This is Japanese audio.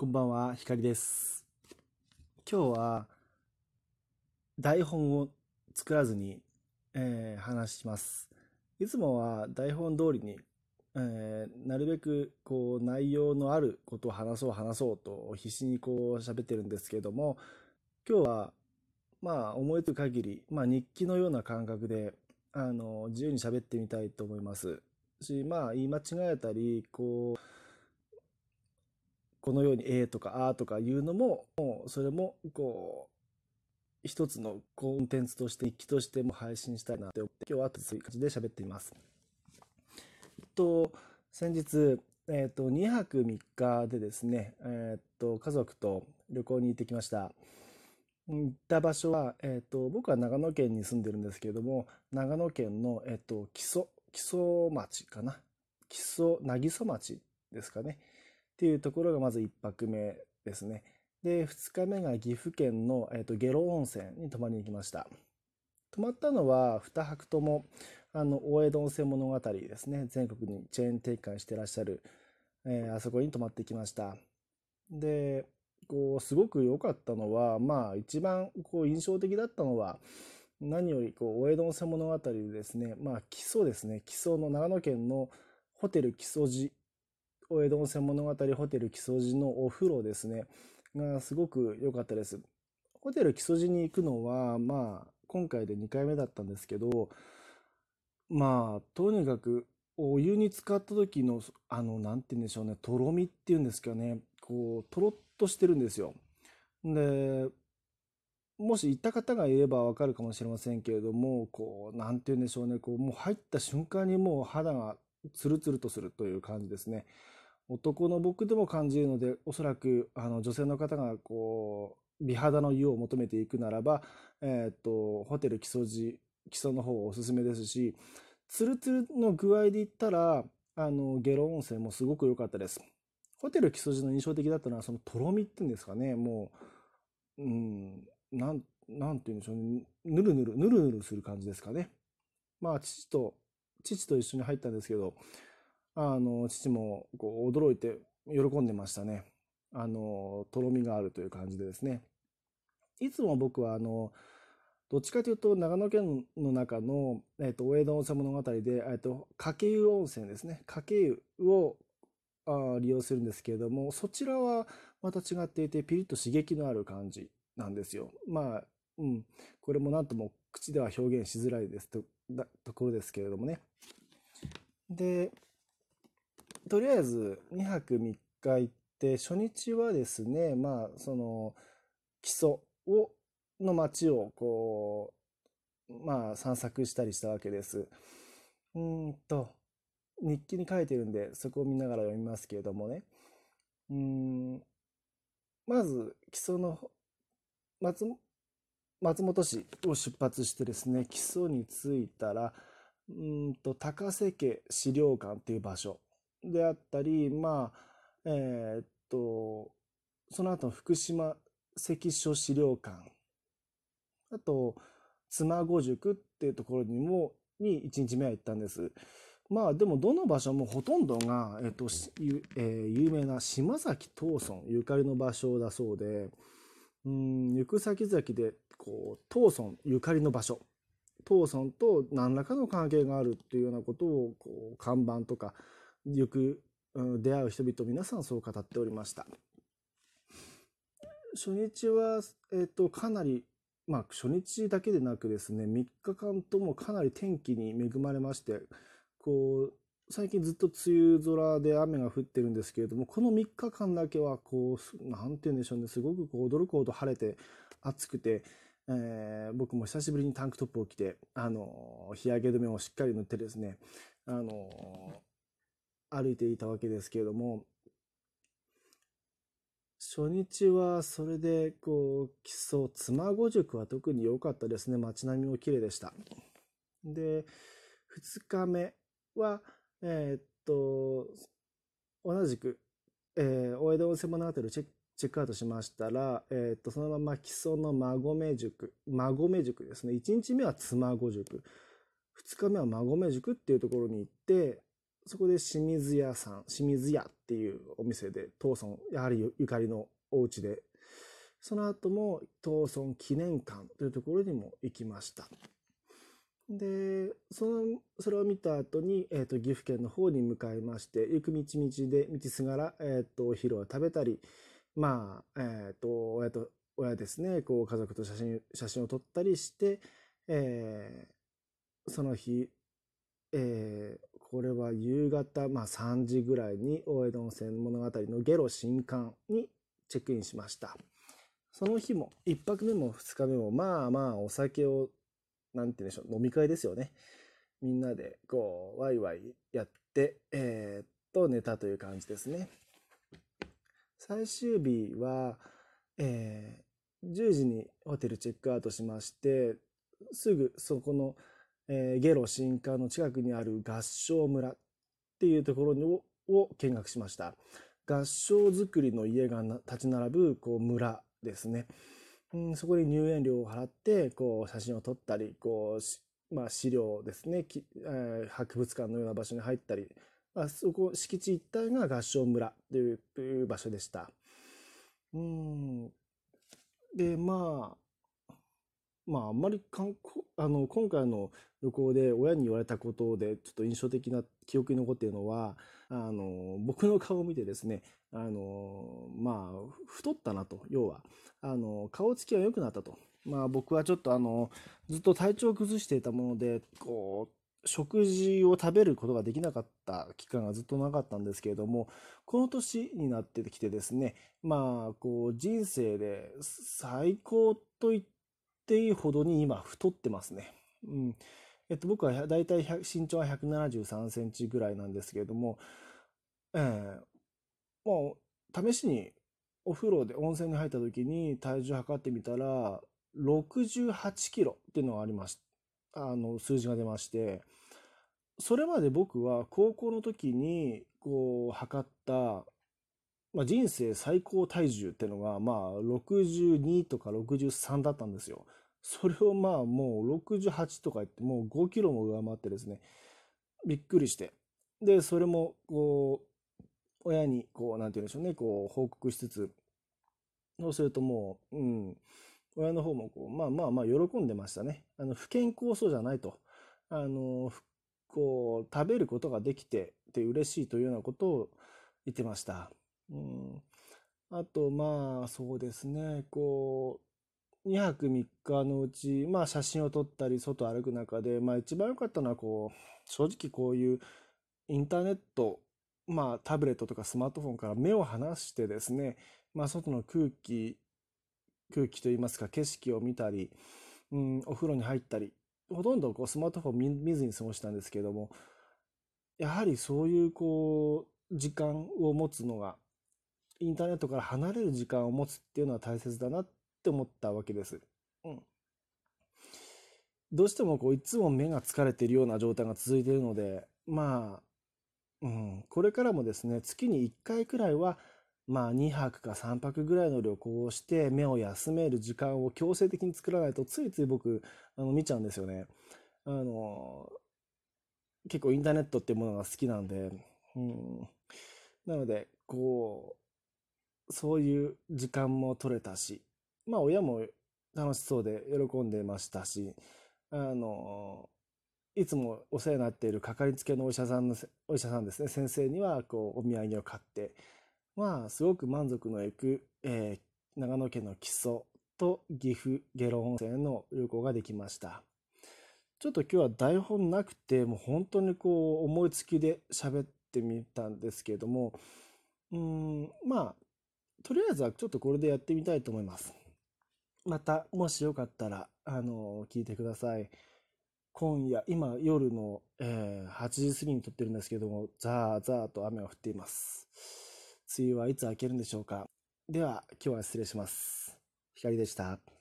こんばんは、ひかりです。今日は台本を作らずに、えー話します。いつもは台本通りに、えーなるべくこう内容のあることを話そう話そうと必死にこう喋ってるんですけども、今日はまあ思いつく限り、まあ日記のような感覚で、あの、自由に喋ってみたいと思います。し、まあ言い間違えたり、こう、このように「えー」とか「あ」とか言うのももうそれもこう一つのコンテンツとして一気としても配信したいなって思って今日はそういう感じで喋っています。と先日、えー、と2泊3日でですね、えー、と家族と旅行に行ってきました。行った場所は、えー、と僕は長野県に住んでるんですけれども長野県の、えー、と木曽木曽町かな？木曽渚町ですかねっていうところがまず1泊目ですね。で、2日目が岐阜県の、えー、と下呂温泉に泊まりに行きました。泊まったのは2泊ともあの大江戸温泉物語ですね。全国にチェーン展開してらっしゃる、えーあそこに泊まってきました。で、こうすごく良かったのは、まあ一番こう印象的だったのは、何よりこう大江戸温泉物語でですね、まあ木曽ですね、木曽の長野県のホテル木曽路大江戸温泉物語ホテル木曽路のお風呂ですね、がすごく良かったです。ホテル木曽路に行くのは、まあ、今回で2回目だったんですけど、まあ、とにかく、お湯に浸かった時の、あの、なんて言うんでしょうね、とろみっていうんですかね、こう、とろっとしてるんですよ。で、もし行った方がいればわかるかもしれませんけれども、こう、なんて言うんでしょうね、こう、もう入った瞬間にもう肌がツルツルとするという感じですね。男の僕でも感じるので、おそらくあの女性の方がこう美肌の湯を求めていくならば、えーっと、ホテル木曽路、木曽の方がおすすめですし、ツルツルの具合で言ったら、あの、下呂温泉もすごく良かったです。ホテル木曽路の印象的だったのは、そのとろみっていうんですかね、もう、うん、なん、なんて言うんでしょうね、ぬるぬる、ぬるぬるする感じですかね。まあ、父と、父と一緒に入ったんですけど、あの、父もこう驚いて喜んでましたね。あの、とろみがあるという感じでですね。いつも僕はあの、どっちかというと長野県の中の、えっと、大江戸温泉物語で、えっと、掛湯温泉ですね。掛湯をあ利用するんですけれども、そちらはまた違っていて、ピリッと刺激のある感じなんですよ。まあ、うん、これもなんとも口では表現しづらいですとところですけれどもね。で、とりあえず2泊3日行って、初日はですね、まあ、その、基礎を、の街を、こう、まあ、散策したりしたわけです。うんと、日記に書いてるんで、そこを見ながら読みますけれどもね。うん、まず、基礎の、松、松本市を出発してですね、基礎に着いたら、うんと、高瀬家資料館っていう場所であったり、まあ、えーっと、その後の、福島関所資料館、あと、妻籠宿っていうところにも、に1日目は行ったんです。まあでもどの場所もほとんどが、えっと、えー有名な島崎藤村ゆかりの場所だそうで、うん、行く先々で、こう、藤村ゆかりの場所、藤村と何らかの関係があるっていうようなことを、こう、看板とか、よく、出会う人々皆さんそう語っておりました。初日は、えっと、かなり、まあ、初日だけでなくですね、3日間ともかなり天気に恵まれまして、こう、最近ずっと梅雨空で雨が降ってるんですけれども、この3日間だけは、こうす、なんて言うんでしょうね、すごくこう驚くほど晴れて、暑くて、えー僕も久しぶりにタンクトップを着て、あの、日焼け止めをしっかり塗ってですね、あの、歩いていたわけですけれども、初日はそれで、こう、基礎、妻籠宿は特に良かったですね。街並みも綺麗でした。で、2日目は、えーっと、同じく、えー大江戸温泉物語をチェックチェックアウトしましたら、えーっと、そのまま基礎の馬込塾、馬込塾ですね。1日目は妻籠塾。2日目は馬込塾っていうところに行って、そこで清水屋さん、清水屋っていうお店で、東村、やはりゆかりのお家で、その後も東村記念館というところにも行きました。で、その、それを見た後に、えっ、ー、と、岐阜県の方に向かいまして、行く道々で道すがら、えっ、ー、と、お昼を食べたり、まあ、えっ、ー、と、親と、親ですね、こう、家族と写真、写真を撮ったりして、えー、その日、えー、これは夕方、まあ3時ぐらいに大江戸温泉物語のゲロ新館にチェックインしました。その日も、1泊目も2日目も、まあまあお酒をなんて言うんでしょう、飲み会ですよね。みんなで、こう、ワイワイやって、えー、っと、寝たという感じですね。最終日は、えー、10時にホテルチェックアウトしまして、すぐそこの、えー、ゲロ新館の近くにある合掌村っていうところをを見学しました。合掌造りの家が立ち並ぶこう村ですね。うん、そこに入園料を払って、こう、写真を撮ったり、こう、まあ、資料ですね、えー、博物館のような場所に入ったり、まあ、そこ、敷地一帯が合唱村というという場所でした。うん。で、まあ、まあ、あんまり観光、あの、今回の旅行で親に言われたことで、ちょっと印象的な記憶に残っているのは、あの、僕の顔を見てですね、あの、まあ、太ったなと、要は。あの、顔つきは良くなったと。まあ僕はちょっとあの、ずっと体調を崩していたもので、こう、食事を食べることができなかった期間がずっとなかったんですけれども、この年になってきてですね、まあ、こう、人生で最高と言ってていいほどに今太ってますね。うん。えっと、僕はだいたい身長は173センチぐらいなんですけれども、えー、もう、試しにお風呂で温泉に入った時に体重測ってみたら、68キロっていうのがありましあの、数字が出まして、それまで僕は高校の時に、こう、測った、まあ、人生最高体重っていうのが、まあ、62とか63だったんですよ。それをまあ、もう68とか言って、もう5キロも上回ってですね、びっくりして。で、それも、こう、親に、こう、なんて言うんでしょうね、こう、報告しつつ、そうするともう、うん、親の方もこう、まあまあまあ喜んでましたね。あの、不健康そうじゃないと。あの、こう、食べることができてて嬉しいというようなことを言ってました。うん。あと、まあ、そうですね、こう、2泊3日のうち、まあ写真を撮ったり、外歩く中で、まあ一番良かったのは、こう、正直こういうインターネットまあ、タブレットとかスマートフォンから目を離してですね、まあ、外の空気、空気といいますか、景色を見たり、うん、お風呂に入ったり、ほとんどこうスマートフォン見ずに過ごしたんですけども、やはりそういうこう、時間を持つのが、インターネットから離れる時間を持つっていうのは大切だなってって思ったわけです。うん。どうしてもこう、いつも目が疲れているような状態が続いているので、まあ、うん、これからもですね、月に1回くらいは、まあ2泊か3泊ぐらいの旅行をして目を休める時間を強制的に作らないとついつい僕、あの見ちゃうんですよね。あの、結構インターネットっていうものが好きなんで、うん。なので、こう、そういう時間も取れたし、まあ親も楽しそうで喜んでましたし、あの、いつもお世話になっているかかりつけのお医者さんの、お医者さんですね、先生には、こう、お土産を買って、まあ、すごく満足のいく、えー、長野県の木曽と岐阜、下呂温泉の旅行ができました。ちょっと今日は台本なくて、もう本当にこう、思いつきで喋ってみたんですけれども、うん、まあ、とりあえずはちょっとこれでやってみたいと思います。また、もしよかったら、あの、聞いてください。今夜、今夜の、えー、8時過ぎに撮ってるんですけども、ザーザーと雨が降っています。梅雨はいつ明けるんでしょうか。では、今日は失礼します。光でした。